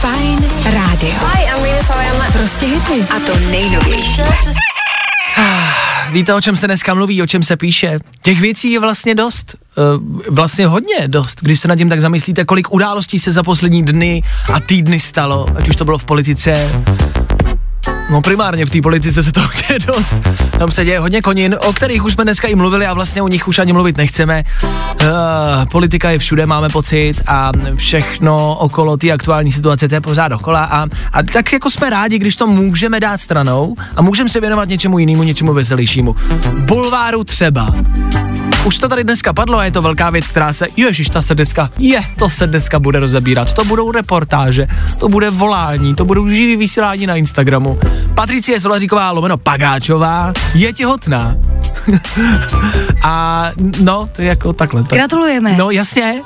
Fajn rádio. Hi, I'm. Prostě hity. A to nejnovější. Víte, o čem se dneska mluví, o čem se píše? Těch věcí je vlastně dost. Uh, vlastně hodně dost, když se nad tím tak zamyslíte, kolik událostí se za poslední dny a týdny stalo, ať už to bylo v politice, No primárně v té politice se to děje dost. Tam se děje hodně konin, o kterých už jsme dneska i mluvili a vlastně o nich už ani mluvit nechceme. Uh, politika je všude, máme pocit a všechno okolo té aktuální situace, to je pořád dokola a, a tak jako jsme rádi, když to můžeme dát stranou a můžeme se věnovat něčemu jinému, něčemu veselějšímu. Bulváru třeba. Už to tady dneska padlo a je to velká věc, která se, ježiš, ta se dneska, je, to se dneska bude rozebírat. To budou reportáže, to bude volání, to budou živý vysílání na Instagramu. Patricie Solaříková lomeno Pagáčová je těhotná. A no, to je jako takhle. Tak, Gratulujeme. No jasně,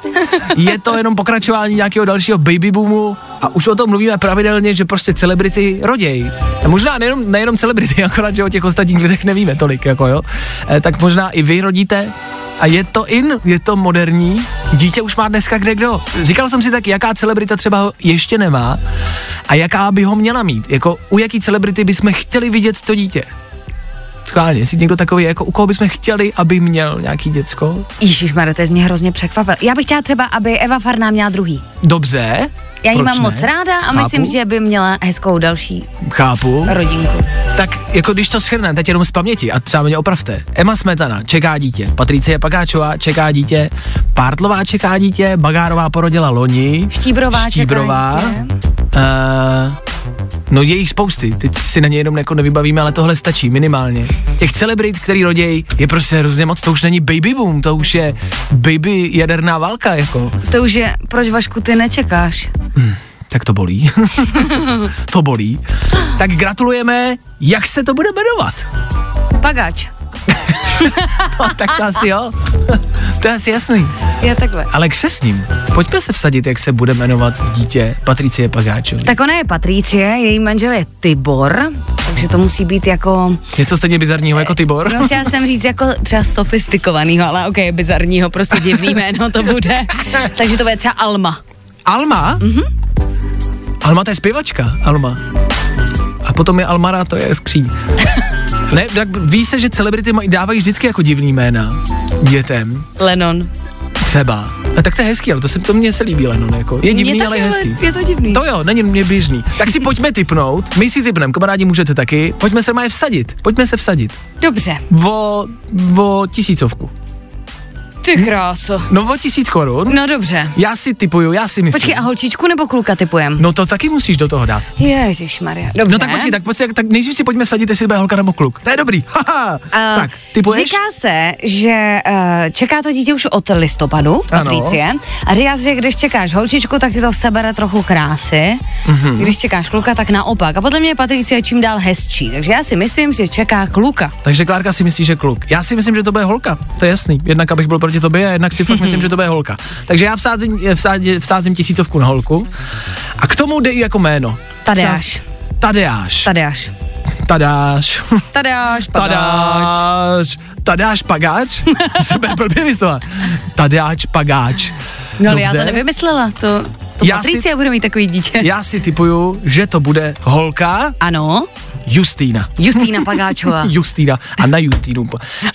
je to jenom pokračování nějakého dalšího baby boomu a už o tom mluvíme pravidelně, že prostě celebrity roděj. A možná nejenom, nejenom celebrity, akorát, že o těch ostatních lidech nevíme tolik, jako jo. E, tak možná i vy rodíte a je to in, je to moderní, dítě už má dneska kde kdo. Říkal jsem si tak, jaká celebrita třeba ho ještě nemá a jaká by ho měla mít. Jako u jaký celebrity bychom chtěli vidět to dítě. Schválně, jestli někdo takový, jako u koho bychom chtěli, aby měl nějaký děcko. Ježíš to mě hrozně překvapil. Já bych chtěla třeba, aby Eva Farná měla druhý. Dobře. Já ji mám ne? moc ráda a Chápu, myslím, že by měla hezkou další Chápu. rodinku. Tak jako když to schrne, teď jenom z paměti a třeba mě opravte. Emma Smetana čeká dítě, Patricie Pagáčová čeká dítě, Pártlová čeká dítě, Bagárová porodila loni, Štíbrová, Štíbrová čeká dítě. Uh, no je jich spousty, teď si na ně jenom jako nevybavíme, ale tohle stačí minimálně. Těch celebrit, který roděj, je prostě hrozně moc, to už není baby boom, to už je baby jaderná válka, jako. To už je, proč Vašku ty nečekáš? Tak to bolí. to bolí. Tak gratulujeme, jak se to bude jmenovat? Pagač. No, tak to asi jo. to je asi jasný. Je takhle. Ale křesním. Pojďme se vsadit, jak se bude jmenovat dítě Patricie Pagáčový. Tak ona je Patricie, její manžel je Tibor, takže to musí být jako, Něco stejně bizarního jako Tibor. no chtěla jsem říct jako třeba sofistikovanýho, ale ok, bizarního, prostě divný jméno to bude. takže to bude třeba Alma. Alma? Mhm. Alma to je zpěvačka, Alma. A potom je Almara, to je skříň. Ne, tak ví se, že celebrity maj- dávají vždycky jako divný jména dětem. Lennon. Třeba. No, tak to je hezký, ale to, se, to mně se líbí, Lennon, jako. Je divný, Mně ale je hezký. je to divný. To jo, není mě běžný. Tak si pojďme typnout, my si typneme, kamarádi můžete taky, pojďme se mají vsadit, pojďme se vsadit. Dobře. O, o tisícovku. Ty kráso. No o tisíc korun. No dobře. Já si typuju, já si myslím. Počkej, a holčičku nebo kluka typujem? No to taky musíš do toho dát. Ježíš Maria. Dobře. No tak počkej, tak, počkej, tak nejdřív si pojďme vsadit, jestli to bude holka nebo kluk. To je dobrý. Haha. Uh, tak, typuješ? Říká se, že uh, čeká to dítě už od listopadu. Patricie, a říká se, že když čekáš holčičku, tak ti to sebere trochu krásy, Mhm. mm-hmm. když čekáš kluka, tak naopak. A podle mě je Patricie čím dál hezčí, takže já si myslím, že čeká kluka. Takže Klárka si myslí, že kluk. Já si myslím, že to bude holka. To je jasný. Jednak abych byl proti tobě a jednak si fakt myslím, že to bude holka. Takže já vsázím, vsázím, vsázím tisícovku na holku. A k tomu jde i jako jméno. Tadeáš. Tadeáš. Tadeáš. Tadáš. Tadeáš, padáč. Tadáš. Tadáš Pagáč? To se bude blbě vyslovit. Tadáč Pagáč. No ale já to Dobře. nevymyslela, to, to Já si- Patricia bude mít takový dítě. Já si typuju, že to bude holka Ano, Justýna. Justýna Pagáčová. Justýna a na Justínu.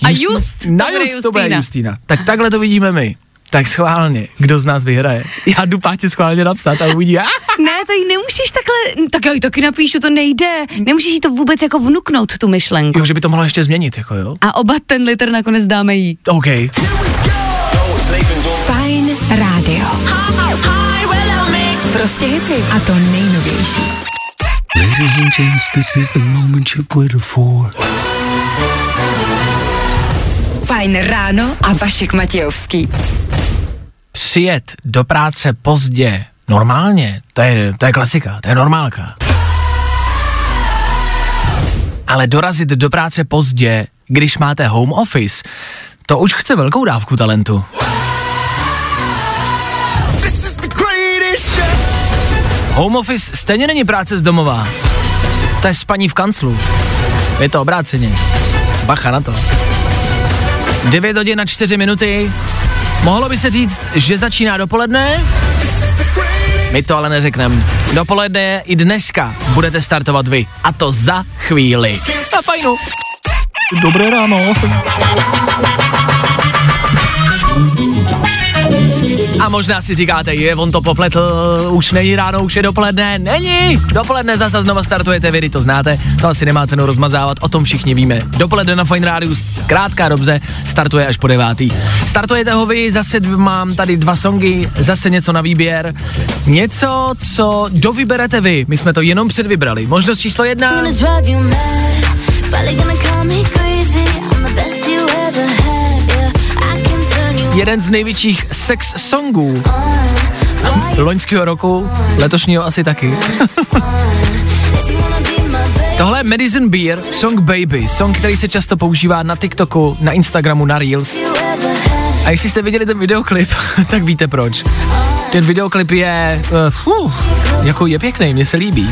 A Justý- Just, to na bude Just to bude Justýna. Tak takhle to vidíme my. Tak schválně, kdo z nás vyhraje. Já jdu Pátě schválně napsat a uvidí. Ne, to jí nemůžeš takhle, tak já ji taky napíšu, to nejde. Nemůžeš jí to vůbec jako vnuknout, tu myšlenku. Jo, že by to mohlo ještě změnit, jako jo. A oba ten liter nakonec dáme jí. OK. Fajn rádio. Prostě hity. A to nejnovější. Ladies and gents, this is the moment you've waited for. Fajn ráno a Vašek Matějovský. Přijet do práce pozdě, normálně, to je, to je klasika, to je normálka. Ale dorazit do práce pozdě, když máte home office, to už chce velkou dávku talentu. Home office stejně není práce z domova. To je spaní v kanclu. Je to obráceně. Bacha na to. 9 hodin na 4 minuty. Mohlo by se říct, že začíná dopoledne? My to ale neřekneme. Dopoledne i dneska budete startovat vy. A to za chvíli. A fajnu. Dobré ráno. Možná si říkáte, je, on to popletl, už není ráno, už je dopoledne. Není! Dopoledne zase znova startujete vy, to znáte, to asi nemá cenu rozmazávat, o tom všichni víme. Dopoledne na Fine Rádiu, zkrátka dobře, startuje až po devátý. Startujete ho vy, zase mám tady dva songy, zase něco na výběr. Něco, co dovyberete vy, my jsme to jenom předvybrali. Možnost číslo jedna. Jeden z největších sex songů loňského roku, letošního asi taky. Tohle je Madison Beer, song Baby, song, který se často používá na TikToku, na Instagramu, na Reels. A jestli jste viděli ten videoklip, tak víte proč. Ten videoklip je, uh, uh, jako je pěkný, mně se líbí,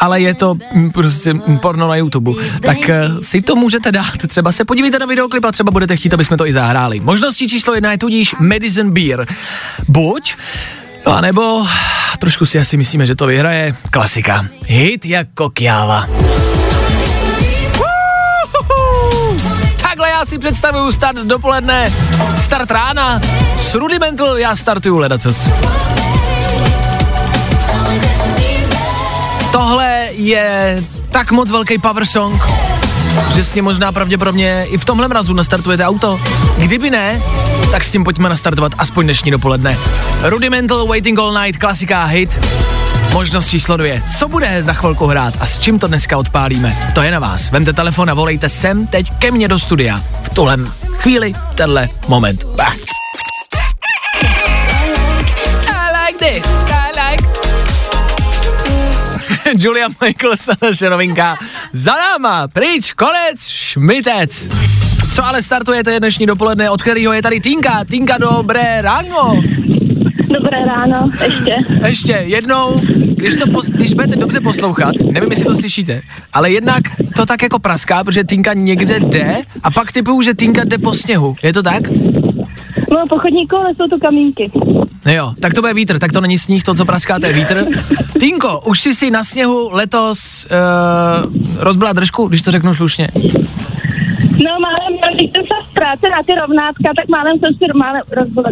ale je to mm, prostě mm, porno na YouTube. Tak uh, si to můžete dát, třeba se podívejte na videoklip a třeba budete chtít, aby jsme to i zahráli. Možností číslo jedna je tudíž Madison Beer. Buď, no a nebo trošku si asi myslíme, že to vyhraje klasika. Hit jako kjáva. Takhle já si představuju start dopoledne, start rána, s Rudimental já startuju ledacos. Je tak moc velký power song, že s ním možná pravděpodobně i v tomhle mrazu nastartujete auto. Kdyby ne, tak s tím pojďme nastartovat aspoň dnešní dopoledne. Rudimental Waiting All Night, klasika hit. Možnost číslo dvě. Co bude za chvilku hrát a s čím to dneska odpálíme? To je na vás. Vemte telefon a volejte sem teď ke mně do studia. V tuhle chvíli, tenhle moment. Bah. I like this. Julia Michaels a naše novinka. Za náma, pryč, konec, šmitec. Co ale startuje, to je dnešní dopoledne, od kterého je tady Tinka. Tinka, dobré ráno. Dobré ráno, ještě. Ještě jednou, když, to pos, když budete dobře poslouchat, nevím, jestli to slyšíte, ale jednak to tak jako praská, protože Tinka někde jde a pak typuju, že Tinka jde po sněhu. Je to tak? No, po chodníku, ale jsou to kamínky. No jo, tak to bude vítr, tak to není sníh, to, co praská, to je vítr. Tinko, už jsi si na sněhu letos uh, rozbila držku, když to řeknu slušně. No, máme měl jsem sestra, práce na ty rovnátka, tak málem jsem si málem rozbila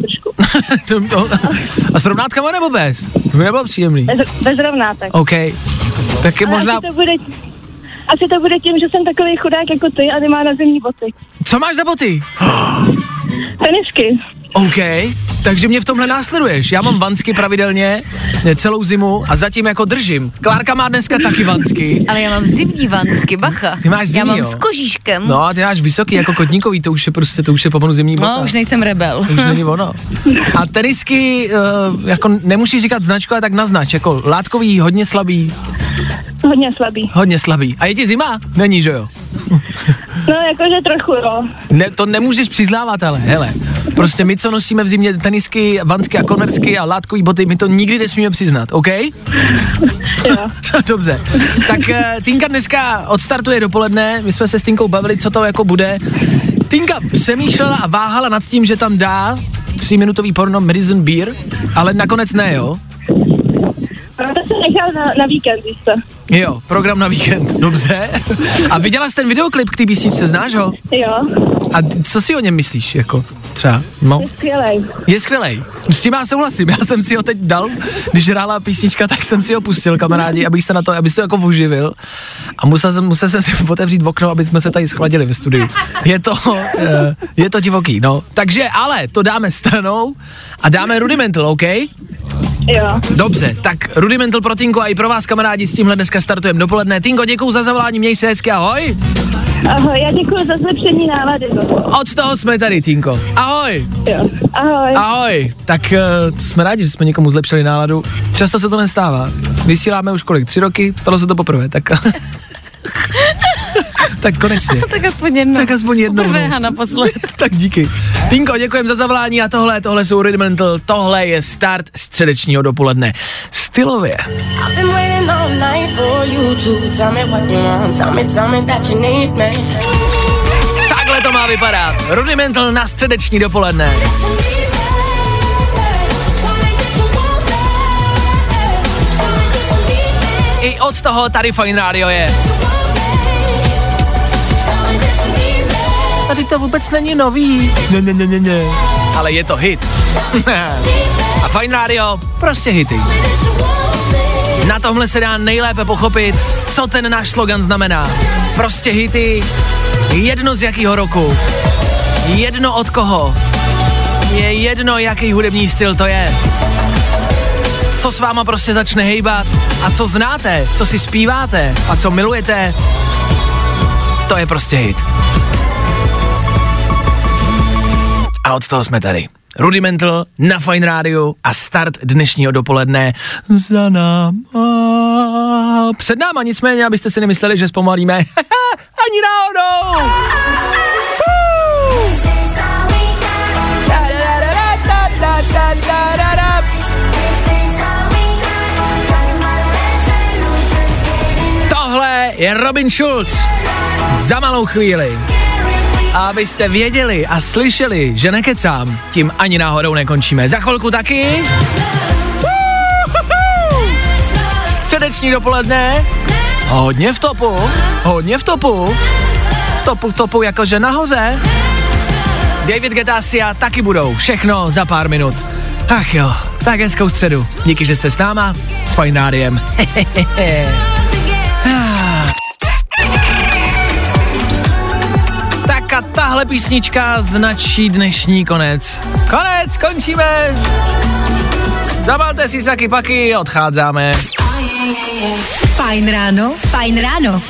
to- A s rovnátkama nebo bez? To by nebylo příjemný. Bez, bez rovnátek. OK. Tak je Ale možná... Asi to, bude, asi to bude tím, že jsem takový chudák jako ty a nemá na zimní boty. Co máš za boty? Tenisky. OK, takže mě v tomhle následuješ. Já mám vansky pravidelně eh, celou zimu a zatím jako držím. Klárka má dneska taky vansky. Ale já mám zimní vansky, bacha. Ty máš Já zimní, mám jo? s kožíškem. No a ty máš vysoký jako kotníkový, to už je prostě, to už je pomalu zimní bota. no už nejsem rebel. Už není ono. A tenisky, uh, jako nemusíš říkat značku, ale tak naznač, jako látkový, hodně slabý, Hodně slabý. hodně slabý. A je ti zima? Není, že jo? No jakože trochu, jo. Ne, to nemůžeš přiznávat, ale hele, prostě my, co nosíme v zimě tenisky, vansky a konersky a látkový boty, my to nikdy nesmíme přiznat, OK? Jo. Dobře. Tak uh, Tinka dneska odstartuje dopoledne, my jsme se s Tinkou bavili, co to jako bude. Tinka přemýšlela a váhala nad tím, že tam dá tříminutový porno Medicine Beer, ale nakonec ne, jo? No to jsem nechal na, na víkend, víš co. Jo, program na víkend, dobře. A viděla jsi ten videoklip k té písničce, znáš ho? Jo, A co si o něm myslíš, jako třeba? No. je skvělej. Je skvělej. S tím já souhlasím. Já jsem si ho teď dal, když hrála písnička, tak jsem si ho pustil, kamarádi, abych se na to, abys to jako uživil. A musel jsem, musel jsem si otevřít okno, aby jsme se tady schladili ve studiu. Je to, eh, je to divoký, no. Takže, ale to dáme stranou a dáme Rudimental, OK? Jo. Dobře, tak Rudimental pro Tinko a i pro vás, kamarádi, s tímhle dneska startujeme dopoledne. Tinko, děkuju za zavolání, měj se hezky, ahoj. Ahoj, já děkuji za zlepšení nálady. Od toho jsme tady, Tinko. Ahoj. Jo. Ahoj. Ahoj, tak uh, jsme rádi, že jsme někomu zlepšili náladu. Často se to nestává. Vysíláme už kolik? Tři roky? Stalo se to poprvé, tak... tak konečně. tak aspoň jedno. Tak aspoň jednou. Poprvé no. a naposled. tak díky. Tinko, děkujem za zavolání a tohle, tohle jsou Rudimental, tohle je start středečního dopoledne. Stylově. Takhle to má vypadat. Rudimental na středeční dopoledne. I od toho tady Fine Radio je. To vůbec není nový. Ne, ne, ne, ne, ne. Ale je to hit. A Fine Radio, prostě hity. Na tomhle se dá nejlépe pochopit, co ten náš slogan znamená. Prostě hity, jedno z jakého roku, jedno od koho, je jedno, jaký hudební styl to je. Co s váma prostě začne hejbat a co znáte, co si zpíváte a co milujete, to je prostě hit. A od toho jsme tady. Rudimental na Fine Radio a start dnešního dopoledne za náma. Před náma nicméně, abyste si nemysleli, že zpomalíme. Ani náhodou! Tohle je Robin Schulz. Za malou chvíli. A abyste věděli a slyšeli, že nekecám, tím ani náhodou nekončíme. Za chvilku taky. Středeční dopoledne. Hodně v topu. Hodně v topu. V topu, v topu, jakože nahoře. David Guetta Sia taky budou. Všechno za pár minut. Ach jo, tak hezkou středu. Díky, že jste s náma. S Fine Rádiem. Ah. Tahle písnička značí dnešní konec. Konec, končíme. Zabalte si saky paky, odcházíme. Fajn ráno, fajn ráno.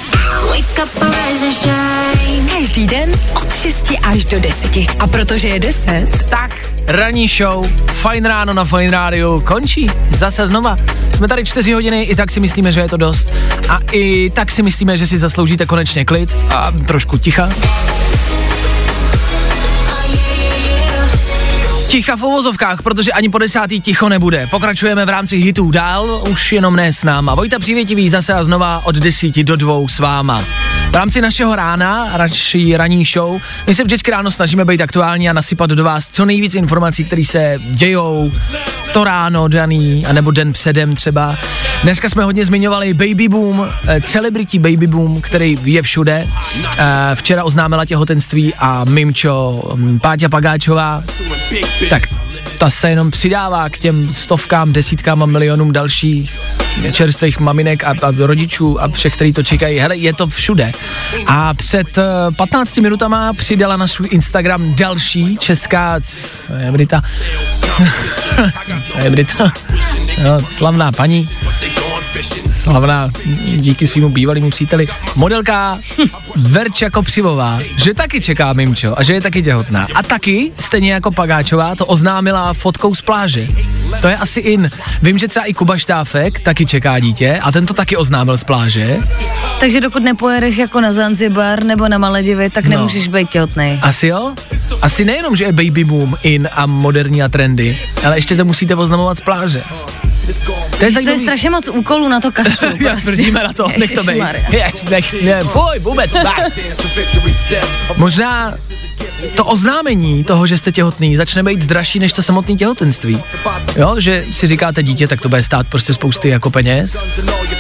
Wake up, rise and shine. Každý den od 6 až do 10. A protože je 10, Tak, ranní show, fajn ráno na Fajn rádiu, končí. Zase znova. Jsme tady čtyři hodiny, i tak si myslíme, že je to dost. A i tak si myslíme, že si zasloužíte konečně klid a trošku ticha. Ticha v uvozovkách, protože ani po desátý ticho nebude. Pokračujeme v rámci hitů dál, už jenom ne s náma. Vojta Přívětivý zase a znova od desíti do dvou s váma. Rámci našeho rána, naší ranní show, my se vždycky ráno snažíme být aktuální a nasypat do vás co nejvíc informací, které se dějou to ráno daný, anebo den předem třeba. Dneska jsme hodně zmiňovali baby boom, eh, celebrity baby boom, který je všude. Eh, Včera oznámila těhotenství a Mimčo mm, Páťa Pagáčová, tak ta se jenom přidává k těm stovkám, desítkám a milionům dalších čerstvých maminek a, a rodičů a všech, kteří to čekají. Hele, je to všude. A před uh, 15 minutama přidala na svůj Instagram další česká celebrita. celebrita. No, slavná paní. Slavná díky svýmu bývalému příteli. Modelka Verča Kopřivová, že taky čeká Mimčo a že je taky těhotná. A taky, stejně jako Pagáčová, to oznámila fotkou z pláže. To je asi in. Vím, že třeba i Kuba Štáfek taky čeká dítě a ten to taky oznámil z pláže. Takže dokud nepojedeš jako na Zanzibar nebo na Maledivy, tak No. nemůžeš být těhotný. Asi jo? Asi nejenom, že je baby boom in a moderní a trendy, ale ještě to musíte oznamovat z pláže. To je To je strašně moc úkolů na to kašlu. Já prostě. tvrdíme na to, nech to být. Ježišmarja. Jež, nech, ne, fuj, vůbec, tak. Možná to oznámení toho, že jste těhotný, začne být dražší než to samotné těhotenství. Jo, že si říkáte dítě, tak to bude stát prostě spousty jako peněz.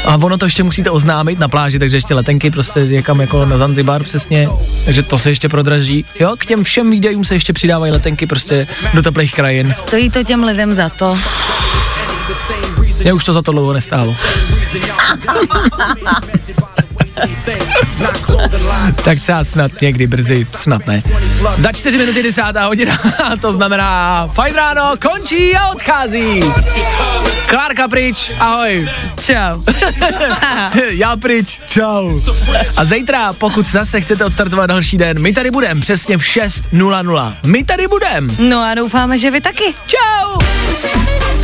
A ono to ještě musíte oznámit na pláži, takže ještě letenky prostě někam jako na Zanzibar přesně. Takže to se ještě prodraží. Jo, k těm všem výdajům se ještě přidávají letenky prostě do teplých krajin. Stojí to těm lidem za to. Mě už to za to dlouho nestálo. tak třeba snad někdy brzy, snad ne. Za čtyři minuty desátá hodina, to znamená fajn ráno, končí a odchází. Klárka pryč, ahoj. Čau. Já pryč, čau. A zítra, pokud zase chcete odstartovat další den, my tady budeme přesně v 6.00. My tady budeme. No a doufáme, že vy taky. Čau.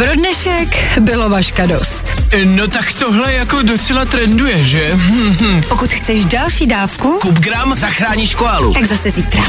Pro dnešek bylo vaška dost. No tak tohle jako docela trenduje, že? Pokud chceš další dávku, Kup gram, zachráníš koalu. tak zase zítra.